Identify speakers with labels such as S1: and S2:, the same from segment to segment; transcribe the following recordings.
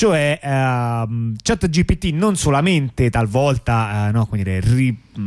S1: cioè ehm, ChatGPT non solamente talvolta eh, no, dire,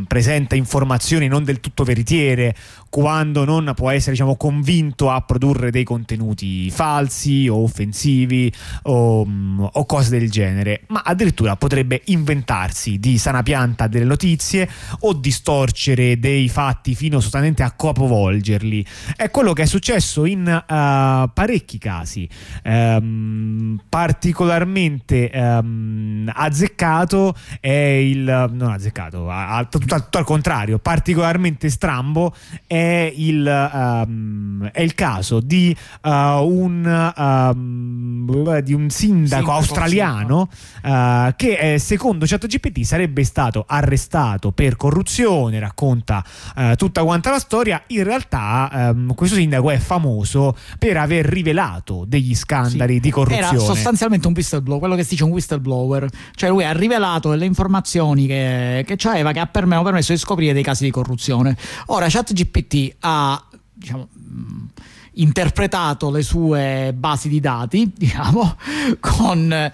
S1: presenta informazioni non del tutto veritiere quando non può essere diciamo, convinto a produrre dei contenuti falsi o offensivi o, o, cose del genere, ma addirittura potrebbe inventarsi di sana pianta delle notizie o distorcere dei fatti fino sostanzialmente a capovolgerli. È quello che è successo in uh, parecchi casi, um, particolarmente um, azzeccato è il non azzeccato, a, a, tutto, tutto, al contrario, particolarmente strambo è il, um, è il caso di, uh, un, um, di un sindaco sì, australiano uh, che eh, secondo ChatGPT sarebbe stato arrestato per corruzione, racconta uh, tutta quanta la storia, in realtà um, questo sindaco è famoso per aver rivelato degli scandali sì. di corruzione.
S2: Era sostanzialmente un whistleblower, quello che si dice un whistleblower, cioè lui ha rivelato delle informazioni che, che aveva che ha permesso di scoprire dei casi di corruzione. Ora ChatGPT ha diciamo, interpretato le sue basi di dati, diciamo, con, eh,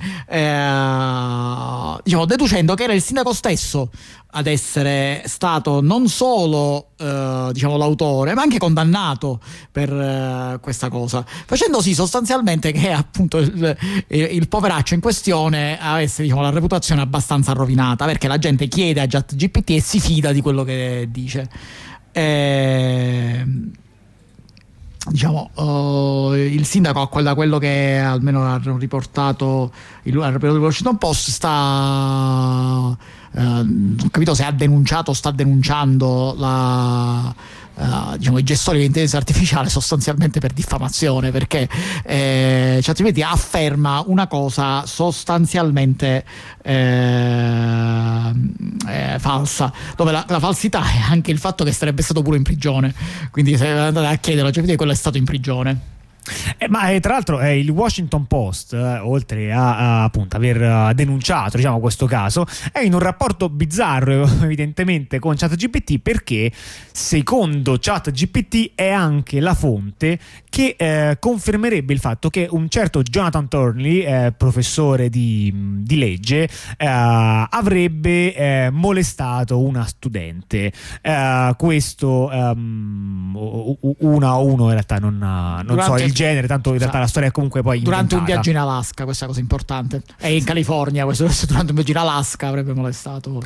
S2: diciamo, deducendo che era il sindaco stesso ad essere stato non solo eh, diciamo, l'autore, ma anche condannato per eh, questa cosa, facendo sì sostanzialmente che appunto il, il poveraccio in questione avesse diciamo, la reputazione abbastanza rovinata, perché la gente chiede a ChatGPT e si fida di quello che dice. Eh, diciamo, uh, il sindaco, da quello che almeno hanno riportato il, Washington Post, sta. Uh, non ho capito se ha denunciato o sta denunciando la uh, diciamo, i gestori dell'intelligenza artificiale sostanzialmente per diffamazione perché eh, ChatGPT afferma una cosa sostanzialmente eh, eh, falsa dove la, la, falsità è anche il fatto che sarebbe stato pure in prigione. Quindi se andate a chiedere a ChatGPT quello è stato in prigione
S1: eh, ma eh, tra l'altro eh, il Washington Post, eh, oltre a, a, appunto aver eh, denunciato diciamo, questo caso, è in un rapporto bizzarro evidentemente con ChatGPT perché secondo ChatGPT è anche la fonte che eh, confermerebbe il fatto che un certo Jonathan Turnley, professore di, di legge, avrebbe molestato una studente. questo um, una a uno in realtà non, non so il genere, tanto in realtà la storia è comunque poi
S2: Durante
S1: inventata.
S2: un viaggio in Alaska, questa cosa importante. E in California, questo, durante un viaggio in Alaska avrebbe molestato,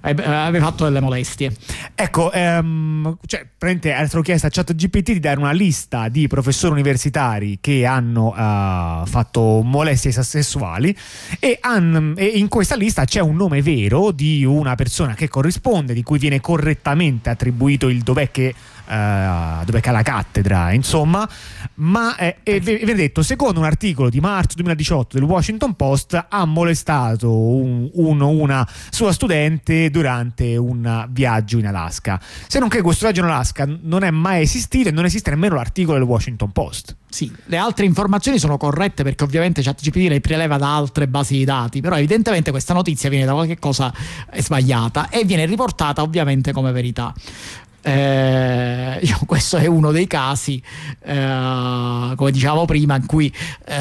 S2: avrebbe fatto delle molestie.
S1: Ecco, ehm, cioè, praticamente è stato chiesto a ChatGPT di dare una lista di professori universitari che hanno uh, fatto molestie sessuali e, han, e in questa lista c'è un nome vero di una persona che corrisponde, di cui viene correttamente attribuito il dov'è che uh, dove c'è la cattedra, insomma, ma eh, viene detto, secondo un articolo di marzo 2018 del Washington Post, ha molestato un, uno, una sua studente durante un viaggio in Alaska. Se non che questo viaggio in Alaska non è mai esistito e non esiste nemmeno l'articolo del Washington Post.
S2: Sì, le altre informazioni sono corrette perché ovviamente ChatGPT le preleva da altre basi di dati, però evidentemente questa notizia viene da qualche cosa sbagliata e viene riportata ovviamente come verità. Eh, diciamo, questo è uno dei casi, eh, come dicevamo prima, in cui eh,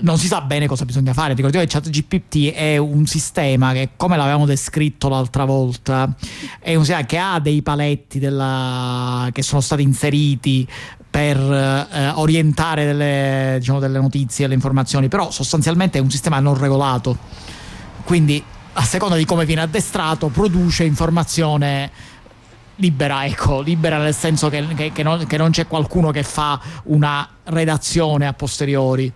S2: non si sa bene cosa bisogna fare. Ricordiamo che ChatGPT è un sistema che, come l'avevamo descritto l'altra volta, è un sistema che ha dei paletti della, che sono stati inseriti per eh, orientare delle, diciamo, delle notizie, le informazioni, però sostanzialmente è un sistema non regolato. Quindi a seconda di come viene addestrato, produce informazione libera, ecco, libera nel senso che, che, che, non, che non c'è qualcuno che fa una redazione a posteriori.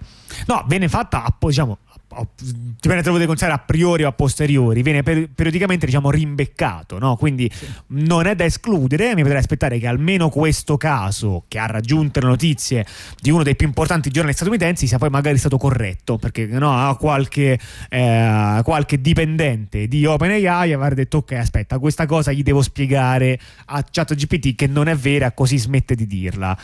S1: No, viene fatta, diciamo, dipende se lo potete considerare a priori o a posteriori, viene per, periodicamente diciamo rimbeccato, no? quindi sì. non è da escludere, mi potrei aspettare che almeno questo caso che ha raggiunto le notizie di uno dei più importanti giornali statunitensi sia poi magari stato corretto, perché no, qualche, eh, qualche dipendente di OpenAI avrà detto ok aspetta questa cosa gli devo spiegare a ChatGPT che non è vera così smette di dirla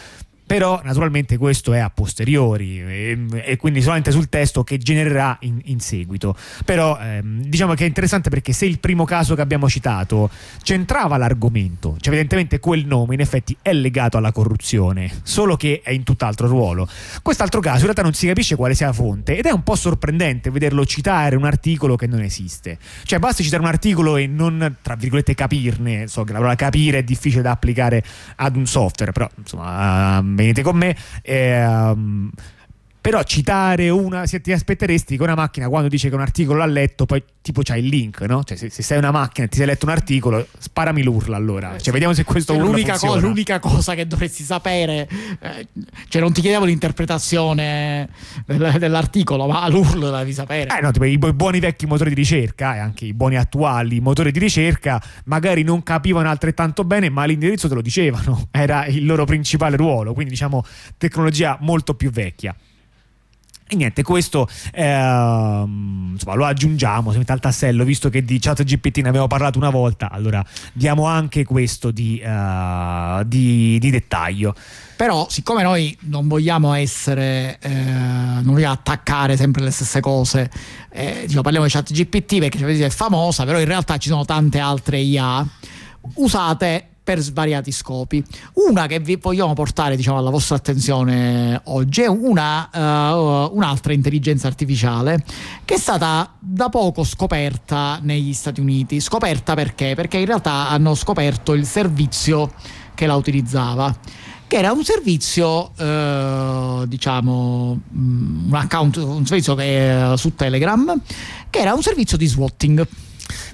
S1: però naturalmente questo è a posteriori e, e, quindi solamente sul testo che genererà in, in seguito. Però ehm, diciamo che è interessante perché se il primo caso che abbiamo citato c'entrava l'argomento cioè evidentemente quel nome in effetti è legato alla corruzione solo che è in tutt'altro ruolo. Quest'altro caso in realtà non si capisce quale sia la fonte ed è un po' sorprendente vederlo citare un articolo che non esiste. Cioè basta citare un articolo e non tra virgolette capirne. So che la parola capire è difficile da applicare ad un software però insomma venite con me. Ehm, però citare una se ti aspetteresti che una macchina quando dice che un articolo l'ha letto poi tipo c'hai il link no? cioè se, se sei una macchina e ti sei letto un articolo sparami l'urla allora. Cioè vediamo se questo
S2: cioè, l'unica,
S1: co-
S2: l'unica, cosa che dovresti sapere eh, cioè non ti chiedevo l'interpretazione del, dell'articolo ma l'urlo devi sapere.
S1: Eh no tipo i, i buoni vecchi motori di ricerca e anche i buoni attuali motori di ricerca magari non capivano altrettanto bene ma l'indirizzo te lo dicevano. Era il loro principale ruolo. Quindi diciamo tecnologia molto più vecchia e niente, questo ehm, insomma, lo aggiungiamo, si mette al tassello, visto che di chat GPT ne abbiamo parlato una volta, allora diamo anche questo di, uh, di, di dettaglio.
S2: Però, siccome noi non vogliamo essere, eh, non vogliamo attaccare sempre le stesse cose, eh, diciamo, parliamo di chat GPT perché è famosa, però in realtà ci sono tante altre IA usate per svariati scopi. Una che vi vogliamo portare diciamo, alla vostra attenzione oggi è una, uh, un'altra intelligenza artificiale che è stata da poco scoperta negli Stati Uniti. Scoperta perché? Perché in realtà hanno scoperto il servizio che la utilizzava che era un servizio, eh, diciamo, mm, un account, un servizio che, su Telegram, che era un servizio di swatting.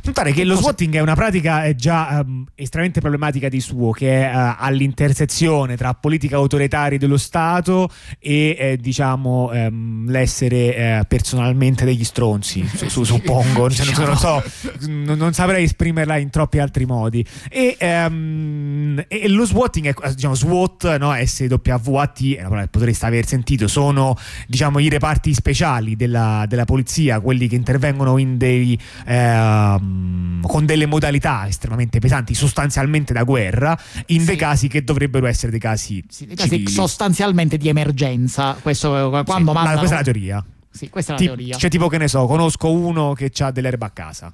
S1: Notare che lo swatting è una pratica già um, estremamente problematica di suo, che è uh, all'intersezione tra politica autoritaria dello Stato e eh, diciamo um, l'essere eh, personalmente degli stronzi, su, su, suppongo, cioè, non, non, so, non, non, saprei esprimerla in troppi altri modi. E, um, e lo swatting è diciamo SWAT, no? SWAT, è una parola che potreste aver sentito, sono diciamo i reparti speciali della, della polizia, quelli che intervengono in dei eh, con delle modalità estremamente pesanti, sostanzialmente da guerra, in sì. dei casi che dovrebbero essere dei casi, sì, dei casi
S2: sostanzialmente di emergenza. Questo, quando sì, mandano...
S1: questa è la teoria.
S2: Sì, questa è la Ti, teoria.
S1: Cioè, tipo che ne so, conosco uno che ha dell'erba a casa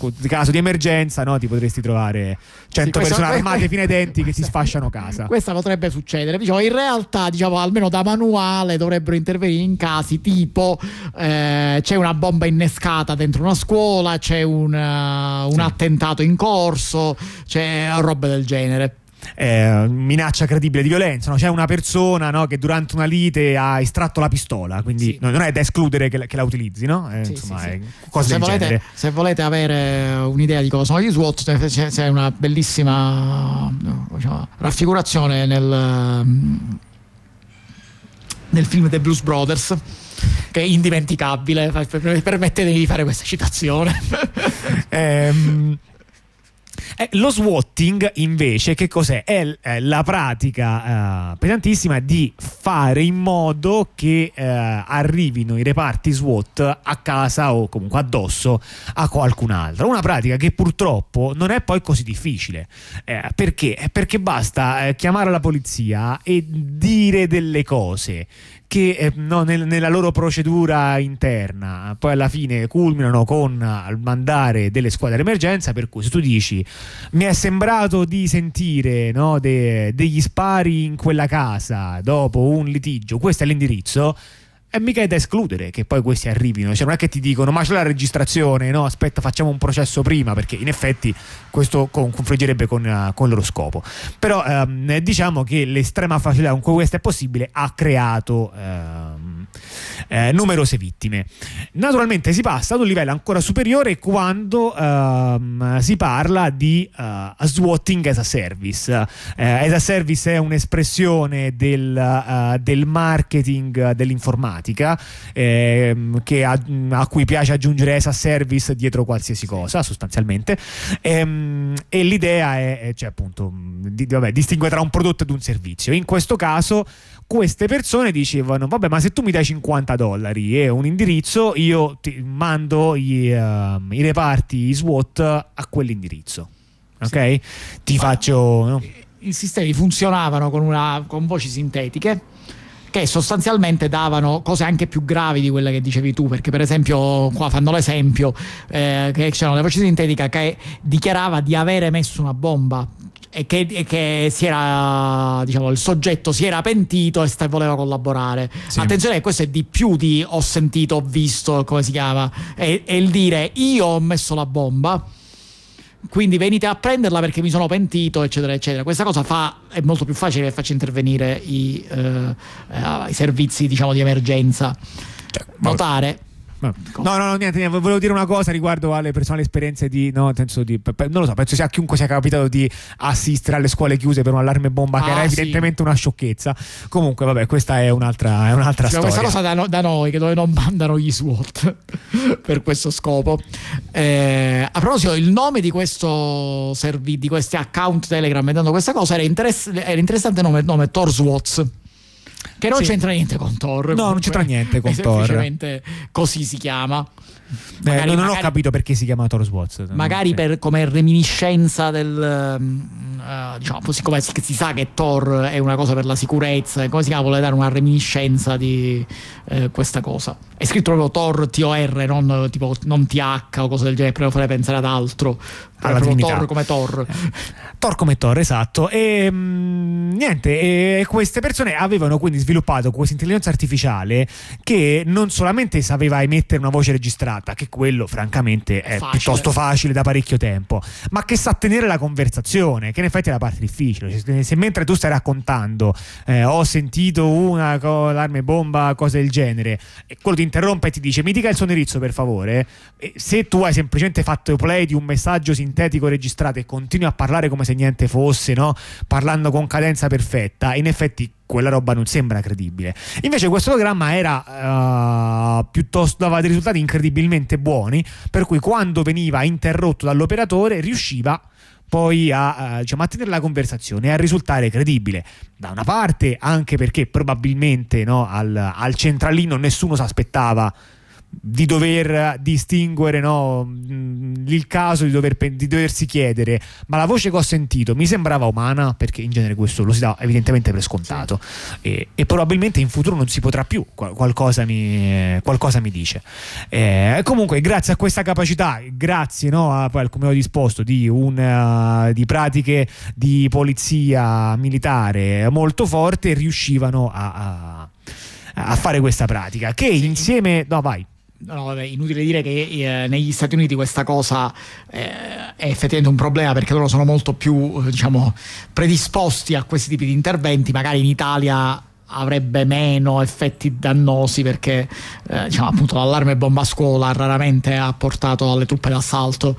S1: in caso di emergenza no, ti potresti trovare 100 sì, persone armate fino ai denti che ti sfasciano casa.
S2: Questa potrebbe succedere. Diciamo, in realtà, diciamo, almeno da manuale dovrebbero intervenire in casi tipo eh, c'è una bomba innescata dentro una scuola, c'è un, uh, un sì. attentato in corso, c'è roba del genere
S1: eh, minaccia credibile di violenza. No? C'è una persona no, che durante una lite ha estratto la pistola, quindi sì. non è da escludere che, che la utilizzi, no? Eh, sì, insomma, sì,
S2: se, volete, se, volete, avere un'idea di cosa sono gli SWAT, c'è, c'è una bellissima diciamo, raffigurazione nel, nel film The Blues Brothers che è indimenticabile. Permettetemi di fare questa citazione.
S1: ehm, eh, lo swatting invece che cos'è? È eh, la pratica eh, pesantissima di fare in modo che eh, arrivino i reparti SWAT a casa o comunque addosso a qualcun altro. Una pratica che purtroppo non è poi così difficile. Eh, perché? Perché basta eh, chiamare la polizia e dire delle cose che eh, no, nel, nella loro procedura interna. Poi alla fine culminano con il mandare delle squadre d'emergenza per cui se tu dici mi è sembrato di sentire no, de, degli spari in quella casa dopo un litigio questo è l'indirizzo e mica è da escludere che poi questi arrivino, cioè non è che ti dicono ma c'è la registrazione, no aspetta facciamo un processo prima perché in effetti questo confliggerebbe con, uh, con il loro scopo. Però um, diciamo che l'estrema facilità con cui questo è possibile ha creato... Um, eh, numerose vittime. Naturalmente si passa ad un livello ancora superiore quando ehm, si parla di uh, swatting as a service. Eh, as a service è un'espressione del, uh, del marketing dell'informatica ehm, a, a, cui piace aggiungere as a service dietro qualsiasi cosa sostanzialmente ehm, e l'idea è, è cioè, appunto di, vabbè, distingue tra un prodotto ed un servizio. In questo caso queste persone dicevano vabbè ma se tu mi dai 50 dollari e un indirizzo io ti mando i, uh, i reparti SWAT a quell'indirizzo ok? Ti ma faccio... No?
S2: i sistemi funzionavano con, una, con voci sintetiche che sostanzialmente davano cose anche più gravi di quelle che dicevi tu, perché per esempio qua fanno l'esempio eh, che c'era una voce sintetica che dichiarava di avere messo una bomba e che, e che si era, diciamo, il soggetto si era pentito e sta, voleva collaborare. Sì. Attenzione, questo è di più di ho sentito, ho visto, come si chiama, è, è il dire io ho messo la bomba quindi venite a prenderla perché mi sono pentito, eccetera, eccetera. Questa cosa fa, è molto più facile che faccia intervenire i, eh, eh, i servizi diciamo, di emergenza. Cioè, Notare
S1: No, no, no, niente, niente, volevo dire una cosa riguardo alle personali esperienze di, no, di, non lo so, penso sia a chiunque sia capitato di assistere alle scuole chiuse per un allarme bomba, ah, che era sì. evidentemente una sciocchezza. Comunque, vabbè, questa è un'altra, è un'altra sì, storia.
S2: Questa cosa da, no, da, noi, che dove non mandano gli SWAT per questo scopo. Eh, a proposito, il nome di questo servizio, di questi account Telegram, vedendo questa cosa, era, interess- era interessante nome, nome Tor SWATs. Che non sì. c'entra niente con Thor.
S1: No, non c'entra niente con Thor.
S2: Semplicemente così si chiama.
S1: Eh, magari, non magari, ho capito perché si chiama Thor Swats.
S2: Magari sì. per, come reminiscenza del. Uh, diciamo, siccome si sa che Thor è una cosa per la sicurezza, come si chiama? Vuole dare una reminiscenza di uh, questa cosa. È scritto proprio Thor T-O-R, non, tipo, non TH o cose del genere, proprio farei pensare ad altro. Alla Thor come Thor.
S1: Thor come Thor, esatto. E mh, mm, niente, e queste persone avevano quindi sviluppato questa intelligenza artificiale che non solamente sapeva emettere una voce registrata, che quello francamente è facile. piuttosto facile da parecchio tempo, ma che sa tenere la conversazione, che in effetti è la parte difficile. Se, se mentre tu stai raccontando eh, ho sentito una co- l'arme bomba, cose del genere, e quello ti interrompe e ti dice mi dica il suo per favore, e se tu hai semplicemente fatto play di un messaggio sintetico registrato e continui a parlare come se niente fosse, no? parlando con cadenza perfetta, in effetti quella roba non sembra credibile. Invece questo programma era uh, piuttosto dava dei risultati incredibilmente buoni, per cui quando veniva interrotto dall'operatore riusciva poi a, diciamo, a tenere la conversazione e a risultare credibile. Da una parte anche perché probabilmente no, al, al centralino nessuno si aspettava di dover distinguere no, mm, il caso di, dover, di, doversi chiedere ma la voce che ho sentito mi sembrava umana? Perché in genere questo lo si dà evidentemente per scontato. Sì. e, e, probabilmente in futuro non si potrà più qualcosa mi, qualcosa mi dice. Eh, comunque grazie a questa capacità grazie no, a, al come ho disposto di, un, uh, di pratiche di polizia militare molto forte riuscivano a, a a fare questa pratica che insieme no vai
S2: No, vabbè, inutile dire che eh, negli Stati Uniti questa cosa eh, è effettivamente un problema perché loro sono molto più diciamo, predisposti a questi tipi di interventi, magari in Italia avrebbe meno effetti dannosi perché eh, diciamo, appunto l'allarme bomba a scuola raramente ha portato alle truppe d'assalto.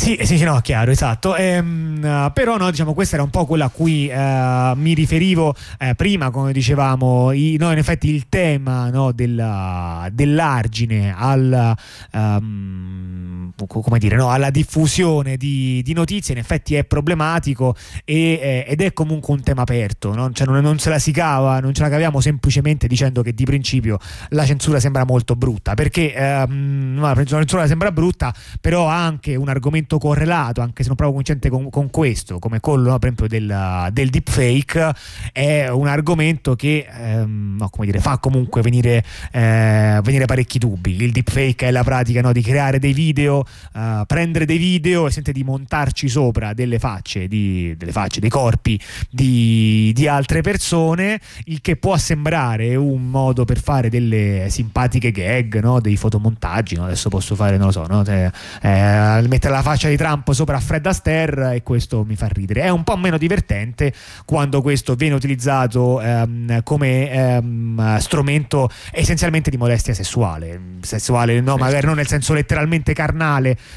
S1: Sì, sì, sì, no, chiaro, esatto. Ehm, però no, diciamo, questa era un po' quella a cui eh, mi riferivo eh, prima, come dicevamo, i, no, in effetti il tema no, della, dell'argine al, um, come dire, no, alla diffusione di, di, notizie in effetti è problematico e, eh, ed è comunque un tema aperto, no? cioè, non, non, se la si cava, non ce la caviamo semplicemente dicendo che di principio la censura sembra molto brutta, perché ehm, la censura sembra brutta, però ha anche un argomento correlato, anche se non proprio convincente con, con questo, come quello no, per esempio del, del deepfake, è un argomento che ehm, no, come dire, fa comunque venire, eh, venire, parecchi dubbi. Il deepfake è la pratica di creare dei video, uh, prendere dei video e sente di montarci sopra delle facce, di, delle facce, dei corpi di, di altre persone, il che può sembrare un modo per fare delle simpatiche gag, dei fotomontaggi. Adesso posso fare, non lo so, eh, mettere la faccia faccia di Trump sopra Fred Astaire e questo mi fa ridere. È un po' meno divertente quando questo viene utilizzato ehm, come ehm, strumento essenzialmente di molestia sessuale, sessuale no, magari non nel senso letteralmente carnale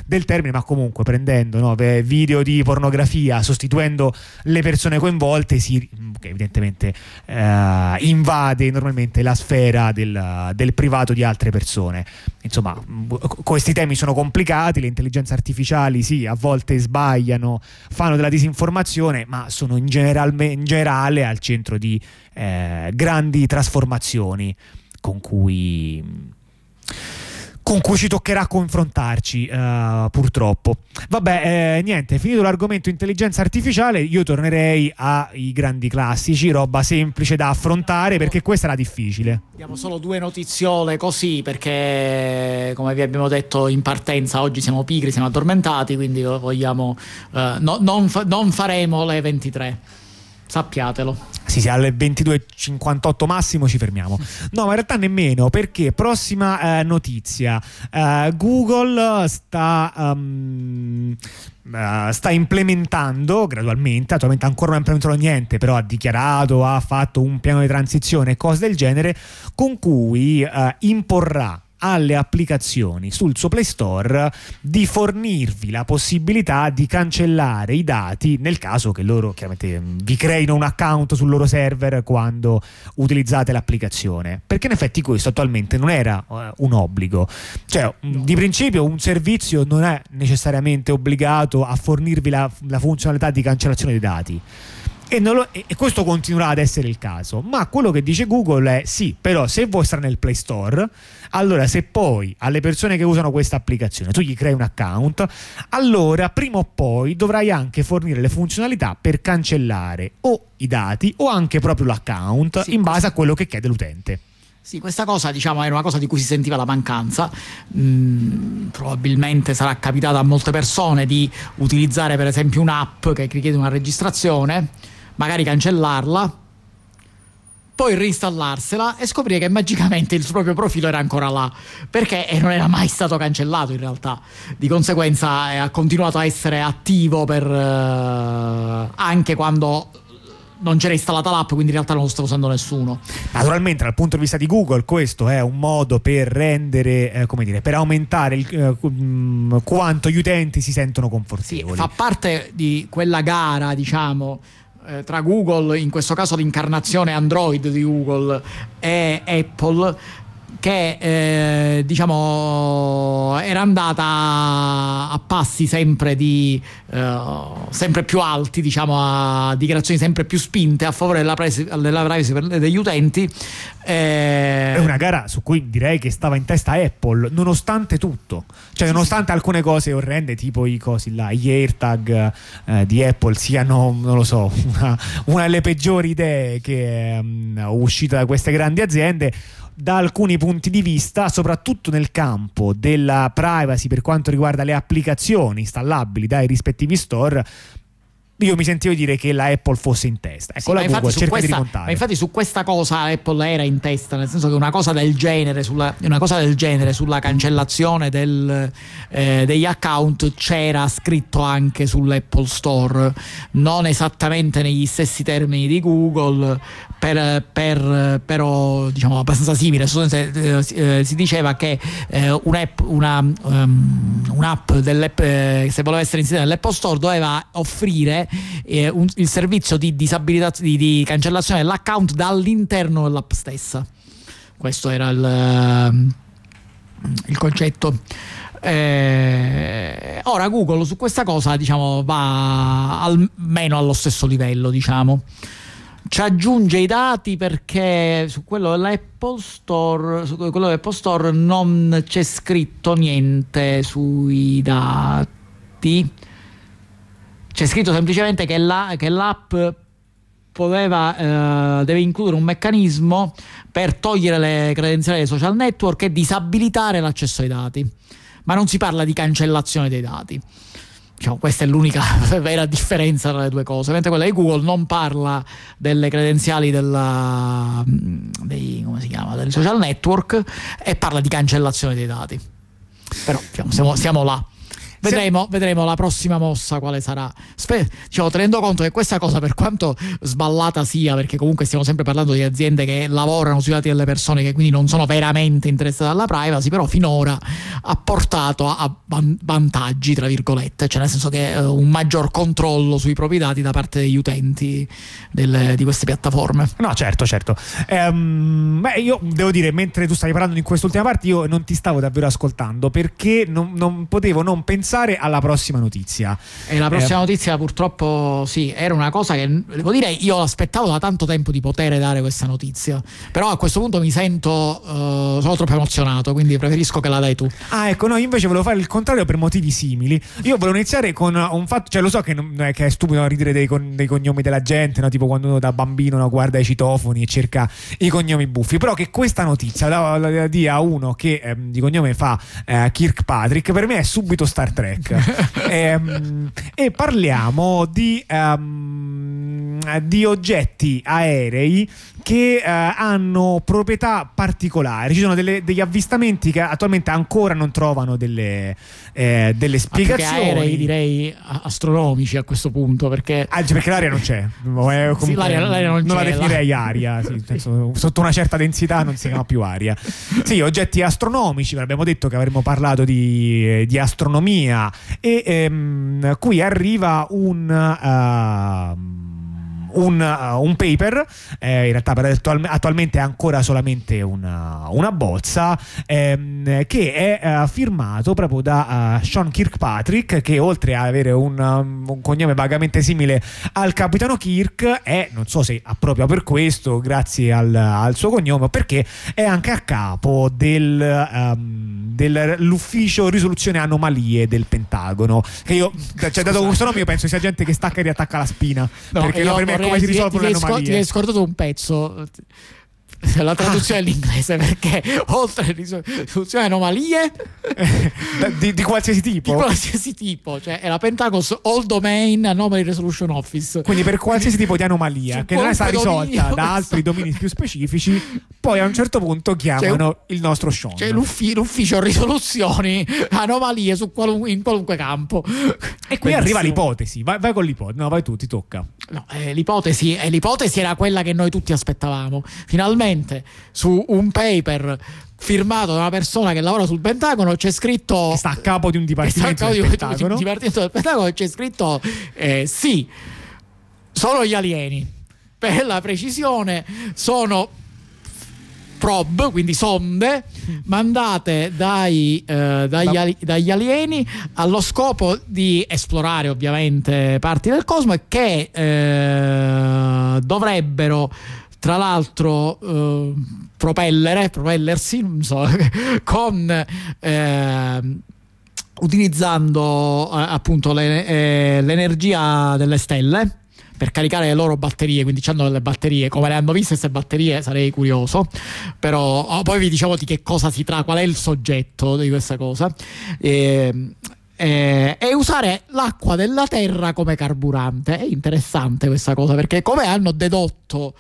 S1: del termine, ma comunque prendendo no, video di pornografia, sostituendo le persone coinvolte, si, che evidentemente eh, invade normalmente la sfera del, del privato di altre persone. Insomma, questi temi sono complicati, le intelligenze artificiali sì, a volte sbagliano, fanno della disinformazione, ma sono in, in generale al centro di eh, grandi trasformazioni con cui con cui ci toccherà confrontarci uh, purtroppo. Vabbè, eh, niente, finito l'argomento intelligenza artificiale, io tornerei ai grandi classici, roba semplice da affrontare perché questa era difficile.
S2: Diamo solo due notiziole così perché come vi abbiamo detto in partenza oggi siamo pigri, siamo addormentati, quindi vogliamo uh, no, non, fa- non faremo le 23. Sappiatelo.
S1: Sì, sì, alle 22.58 massimo ci fermiamo. No, ma in realtà nemmeno, perché prossima eh, notizia. Eh, Google sta, um, uh, sta, implementando gradualmente, attualmente ancora non ha implementato niente, però ha dichiarato, ha fatto un piano di transizione e cose del genere, con cui uh, imporrà alle applicazioni sul suo Play Store di fornirvi la possibilità di cancellare i dati nel caso che loro chiaramente vi creino un account sul loro server quando utilizzate l'applicazione. Perché in effetti questo attualmente non era uh, un obbligo. Cioè di principio un servizio non è necessariamente obbligato a fornirvi la, la funzionalità di cancellazione dei dati e, lo, e, questo continuerà ad essere il caso. Ma quello che dice Google è sì, però se vuoi stare nel Play Store, allora se poi alle persone che usano questa applicazione tu gli crei un account, allora prima o poi dovrai anche fornire le funzionalità per cancellare o i dati o anche proprio l'account sì, in base a quello che chiede l'utente.
S2: Sì, questa cosa diciamo era una cosa di cui si sentiva la mancanza. Mm, probabilmente sarà capitata a molte persone di utilizzare per esempio un'app che richiede una registrazione magari cancellarla, poi reinstallarsela e scoprire che magicamente il proprio profilo era ancora là perché non era mai stato cancellato in realtà di conseguenza ha continuato a essere attivo per uh, anche quando non c'era installata l'app, quindi in realtà non lo stava usando nessuno.
S1: Naturalmente, dal punto di vista di Google, questo è un modo per rendere, eh, come dire, per aumentare il, eh, quanto gli utenti si sentono confortevoli.
S2: Sì, fa parte di quella gara, diciamo eh, tra Google, in questo caso l'incarnazione Android di Google e Apple che eh, diciamo era andata a passi sempre, di, eh, sempre più alti, diciamo, a dichiarazioni sempre più spinte a favore della privacy, della privacy degli utenti.
S1: Eh... È una gara su cui direi che stava in testa Apple, nonostante tutto, cioè nonostante alcune cose orrende, tipo i cosi là, gli AirTag eh, di Apple siano, non lo so, una, una delle peggiori idee che è um, uscita da queste grandi aziende da alcuni punti di vista, soprattutto nel campo della privacy per quanto riguarda le applicazioni installabili dai rispettivi store io mi sentivo dire che la Apple fosse in testa. Ecco, sì, la Google cerca
S2: questa,
S1: di rimontare.
S2: Ma infatti su questa cosa Apple era in testa, nel senso che una cosa del genere sulla, cosa del genere, sulla cancellazione del, eh, degli account c'era scritto anche sull'Apple Store, non esattamente negli stessi termini di Google, per, per, però diciamo abbastanza simile. Eh, eh, si diceva che eh, un'app, una, um, un'app dell'app, eh, se voleva essere inserita nell'Apple Store doveva offrire eh, un, il servizio di di, di, cancellazione dell'account dall'interno dell'app stessa. Questo era il, ehm, il concetto. Eh, ora Google su questa cosa diciamo va almeno allo stesso livello diciamo ci aggiunge i dati perché su quello dell'Apple Store, su quello dell'Apple Store non c'è scritto niente sui dati. C'è scritto semplicemente che, la, che l'app poteva, eh, deve includere un meccanismo per togliere le credenziali dei social network e disabilitare l'accesso ai dati. Ma non si parla di cancellazione dei dati. Diciamo, questa è l'unica vera differenza tra le due cose. Mentre quella di Google non parla delle credenziali della, dei, chiama, dei social network e parla di cancellazione dei dati. Però diciamo, siamo, siamo là. Vedremo, vedremo, la prossima mossa quale sarà. Spe- diciamo, tenendo conto che questa cosa, per quanto sballata sia, perché comunque stiamo sempre parlando di aziende che lavorano sui dati delle persone, che quindi non sono veramente interessate alla privacy, però finora ha portato a vantaggi, tra virgolette, cioè nel senso che uh, un maggior controllo sui propri dati da parte degli utenti delle, di queste piattaforme.
S1: No, certo, certo. Um, beh, io devo dire, mentre tu stavi parlando in quest'ultima parte, io non ti stavo davvero ascoltando perché non, non potevo non pensare passare alla prossima notizia.
S2: E la prossima eh, notizia purtroppo sì, era una cosa che devo dire io aspettavo da tanto tempo di poter dare questa notizia, però a questo punto mi sento uh, sono troppo emozionato, quindi preferisco che la dai tu.
S1: Ah, ecco, no, invece volevo fare il contrario per motivi simili. Io volevo iniziare con un fatto, cioè lo so che, non, che è stupido ridere dei, con, dei, cognomi della gente, no? tipo quando uno da bambino no, guarda i citofoni e cerca i cognomi buffi, però che questa notizia la, la, la dia a uno che eh, di cognome fa eh, Kirkpatrick, per me è subito Star Trek. E, ehm, e, parliamo di, um, di oggetti aerei che eh, hanno proprietà particolari. Ci sono delle, degli avvistamenti che attualmente ancora non trovano delle, eh, delle spiegazioni.
S2: aerei direi astronomici a questo punto perché,
S1: ah, perché l'aria non c'è. Sì, l'aria, l'aria non, non la definirei aria. Sì, senso, sotto una certa densità non si chiama più aria. Sì, oggetti astronomici. Abbiamo detto che avremmo parlato di, di astronomia e ehm, qui arriva un. Uh, un, uh, un paper, eh, in realtà attual- attualmente è ancora solamente una, una bozza, ehm, che è uh, firmato proprio da uh, Sean Kirkpatrick, che oltre ad avere un, um, un, cognome vagamente simile al capitano Kirk, è, non so se proprio per questo, grazie al, al suo cognome, perché è anche a capo del, um, dell'ufficio risoluzione anomalie del Pentagono. Che io, cioè, dato questo nome, io penso sia gente che stacca e riattacca la spina. No, perché no, per me come si risolvono le anomalie.
S2: Ti hai scordato un pezzo la traduzione all'inglese perché oltre alle risoluzioni anomalie
S1: di, di, qualsiasi tipo?
S2: di qualsiasi tipo cioè è la Pentagos All Domain Anomaly Resolution Office.
S1: Quindi per qualsiasi tipo di anomalia che non è stata risolta da altri domini più specifici poi a un certo punto chiamano cioè, il nostro Sean.
S2: cioè l'uffi- l'ufficio risoluzioni anomalie qualun- in qualunque campo.
S1: E qui arriva l'ipotesi vai, vai, con l'ipotesi no vai tu ti tocca.
S2: No, eh, l'ipotesi, eh, l'ipotesi era quella che noi tutti aspettavamo. Finalmente praticamente su un paper firmato da una persona che lavora sul Pentagono c'è scritto
S1: che sta a capo di un dipartimento del Pentagono.
S2: Di un dipartimento del Pentagono c'è scritto eh, sì sono gli alieni per la precisione sono probe, quindi sonde, mandate dai, eh, dagli, ali- dagli, alieni allo scopo di esplorare ovviamente parti del cosmo e che eh, dovrebbero tra l'altro eh, propellere, propellersi, so, con... Eh, utilizzando eh, appunto le, eh, l'energia delle stelle per caricare le loro batterie, quindi hanno delle batterie, come le hanno viste queste batterie sarei curioso, però oh, poi vi diciamo di che cosa si tratta, qual è il soggetto di questa cosa. E, e, e, usare l'acqua della terra come carburante. È interessante questa cosa perché come hanno dedotto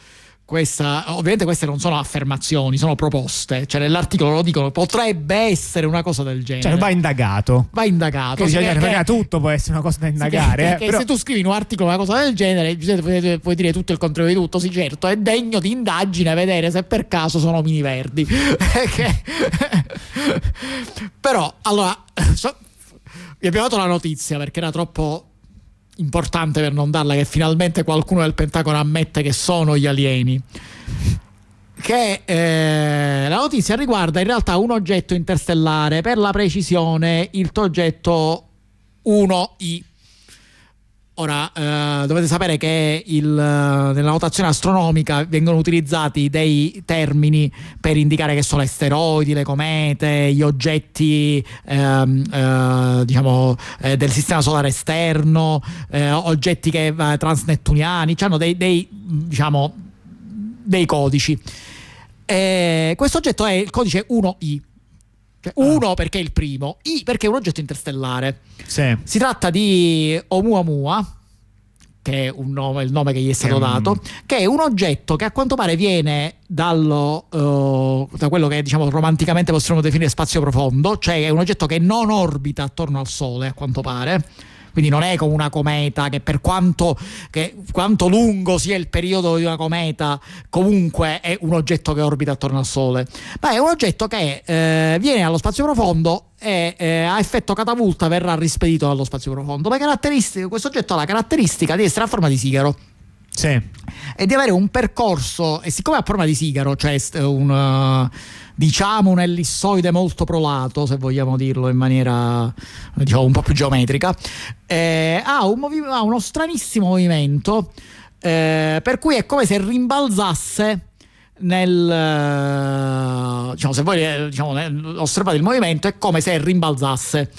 S2: questa, ovviamente queste non sono affermazioni, sono proposte. Cioè, nell'articolo lo dicono, potrebbe essere una cosa del genere.
S1: Cioè, va indagato.
S2: Va indagato.
S1: Sì, perché, perché, tutto può essere una cosa da indagare. Sì,
S2: eh, però... se tu scrivi un articolo una cosa del genere, puoi, puoi dire tutto il contrario di tutto. Sì, certo, è degno di indagine vedere se per caso sono mini verdi. però, allora, so, vi abbiamo dato la notizia perché era troppo importante per non darla che finalmente qualcuno del Pentagono ammette che sono gli alieni. Che eh, la notizia riguarda in realtà un oggetto interstellare. Per la precisione il progetto 1I Ora, eh, dovete sapere che il, nella notazione astronomica vengono utilizzati dei termini per indicare che sono asteroidi, le comete, gli oggetti ehm, eh, diciamo, eh, del sistema solare esterno, eh, oggetti che, eh, transnettuniani, hanno dei, dei, diciamo, dei codici. questo oggetto è il codice 1I cioè, uno ah. perché è il primo, I perché è un oggetto interstellare.
S1: Sì.
S2: Si tratta di Oumuamua, che è nome, il nome che gli è stato dato, che è un oggetto che a quanto pare viene dallo, uh, da quello che diciamo romanticamente possiamo definire spazio profondo, cioè è un oggetto che non orbita attorno al Sole, a quanto pare quindi non è come una cometa che per quanto, che, quanto lungo sia il periodo di una cometa, comunque è un oggetto che orbita attorno al Sole, ma è un oggetto che eh, viene allo spazio profondo e eh, a effetto catapulta verrà rispedito dallo spazio profondo. questo oggetto ha la caratteristica di essere a forma di sigaro.
S1: Sì.
S2: E di avere un percorso, e siccome ha forma di sigaro, cioè un, diciamo un ellissoide molto prolato, se vogliamo dirlo in maniera diciamo, un po' più geometrica, eh, ha, un movi- ha, uno stranissimo movimento, eh, per cui è come se rimbalzasse nel eh, diciamo, se voi eh, diciamo, osservate il movimento è come se rimbalzasse.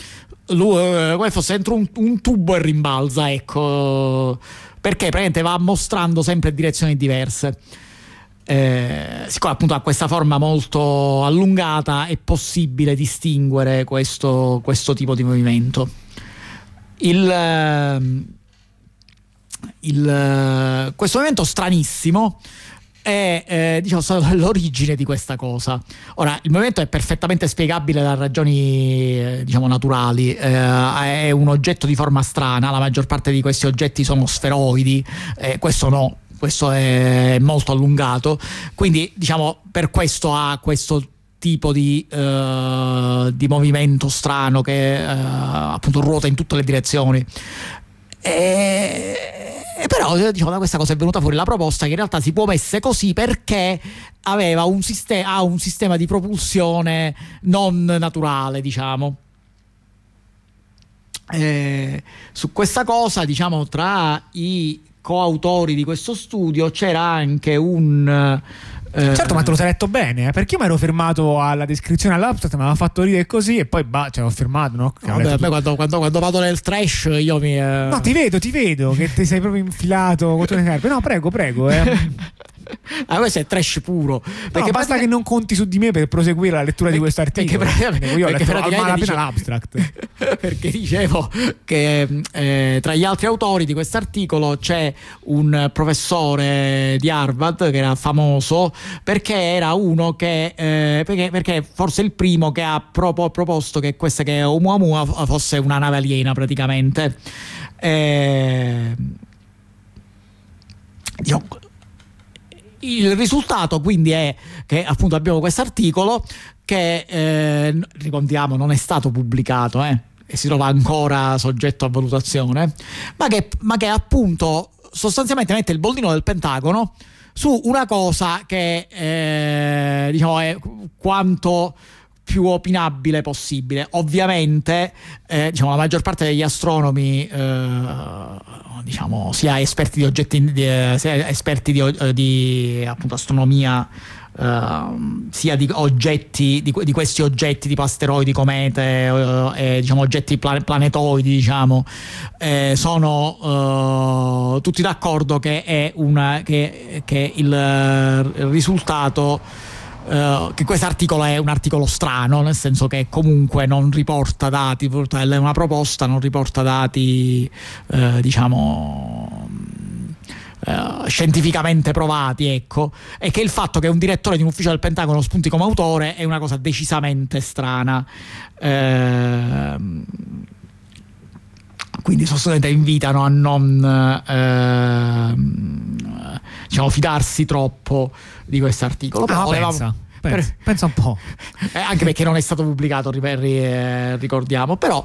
S2: Lui, eh, come fosse dentro un, un, tubo e rimbalza ecco. Perché praticamente va mostrando sempre direzioni diverse eh, siccome appunto ha questa forma molto allungata è possibile distinguere questo, questo tipo di movimento. Il, ehm, il, questo movimento stranissimo è eh, diciamo, l'origine di questa cosa. Ora, il movimento è perfettamente spiegabile da ragioni eh, diciamo, naturali, eh, è un oggetto di forma strana, la maggior parte di questi oggetti sono sferoidi, eh, questo no, questo è molto allungato, quindi diciamo per questo ha questo tipo di, uh, di movimento strano che uh, appunto ruota in tutte le direzioni. E, e però diciamo, da questa cosa è venuta fuori la proposta che in realtà si può mettere così perché aveva un, sistema, ha un sistema di propulsione non naturale, diciamo. E su questa cosa, diciamo, tra i coautori di questo studio c'era anche un
S1: eh, certo, ma te lo sei letto bene, eh? perché io mi ero fermato alla descrizione all'abstract, mi aveva fatto ridere così e poi bah, cioè, ho fermato, no?
S2: no vabbè, tu... quando, quando, quando, vado nel trash io mi... Eh...
S1: No, ti vedo, ti vedo, che ti sei proprio infilato con le scarpe. No, prego, prego. Eh.
S2: Ah, questo è trash puro.
S1: Perché no, basta che non conti su di me per proseguire la lettura di questo articolo. Perché, io ho letto malapena dice, l'abstract.
S2: Perché dicevo che eh, tra gli altri autori di questo articolo c'è un professore di Harvard che era famoso perché era uno che eh, perché, perché, forse il primo che ha propo, proposto che questa che Oumuamua fosse una nave aliena praticamente. Eh, io, il risultato quindi è che appunto abbiamo questo articolo che eh, ricordiamo non è stato pubblicato eh, e si trova ancora soggetto a valutazione, ma che, ma che appunto sostanzialmente mette il bollino del Pentagono su una cosa che eh, diciamo è quanto più opinabile possibile. Ovviamente, eh, diciamo, la maggior parte degli astronomi, eh, diciamo, sia esperti di oggetti, di, eh, sia esperti di, eh, di appunto, astronomia. Uh, sia di oggetti di, di, questi oggetti tipo asteroidi, comete uh, e diciamo oggetti planetoidi diciamo eh, sono uh, tutti d'accordo che è una che, che il risultato Uh, che questo articolo è un articolo strano, nel senso che comunque non riporta dati, è una proposta, non riporta dati, uh, diciamo. Uh, scientificamente provati, ecco, e che il fatto che un direttore di un ufficio del Pentagono spunti come autore è una cosa decisamente strana. Ehm, quindi sostanzialmente invitano a non ehm, diciamo, fidarsi troppo di questo articolo.
S1: No, pensa, pensa, pensa, un po'.
S2: Eh, anche perché non è stato pubblicato, ricordiamo, però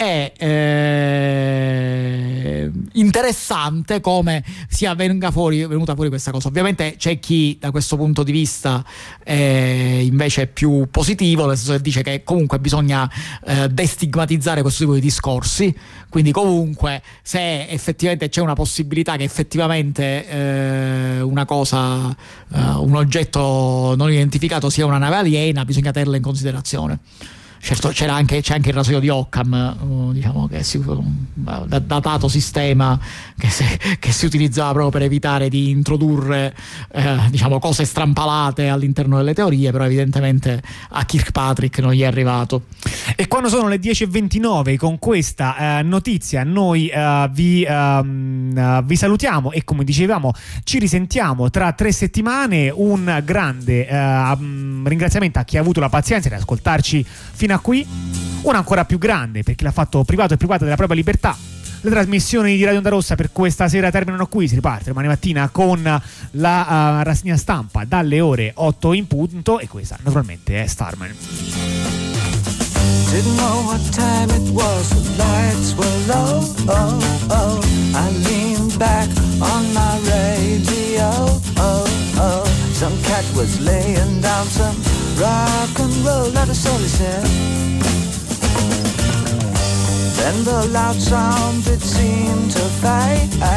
S2: è eh, interessante come sia fuori, venuta fuori questa cosa. Ovviamente c'è chi da questo punto di vista è invece più positivo, nel senso che dice che comunque bisogna eh, destigmatizzare questo tipo di discorsi, quindi comunque se effettivamente c'è una possibilità che effettivamente eh, una cosa, eh, un oggetto non identificato sia una nave aliena, bisogna tenerla in considerazione. Certo, c'era anche, c'è anche il rasoio di Occam, uh, diciamo che si, datato sistema che, se, che, si utilizzava proprio per evitare di introdurre eh, diciamo, cose strampalate all'interno delle teorie, però evidentemente a Kirkpatrick non gli è arrivato.
S1: E quando sono le 10.29 con questa eh, notizia noi eh, vi, ehm, vi, salutiamo e come dicevamo ci risentiamo tra tre settimane. Un grande eh, ringraziamento a chi ha avuto la pazienza di ascoltarci fino fino a qui, una ancora più grande per chi l'ha fatto privato e privato della propria libertà. Le trasmissioni di Radio Onda Rossa per questa sera terminano qui, si riparte domani mattina con la uh, rassegna stampa dalle ore 8 in punto e questa naturalmente è Starman. Didn't know what time it was, the lights were low. Oh, oh. I leaned back on my radio. Oh, oh. Some cat was laying down some
S3: rock and roll, is all he said. Then the loud sound it seemed to fade.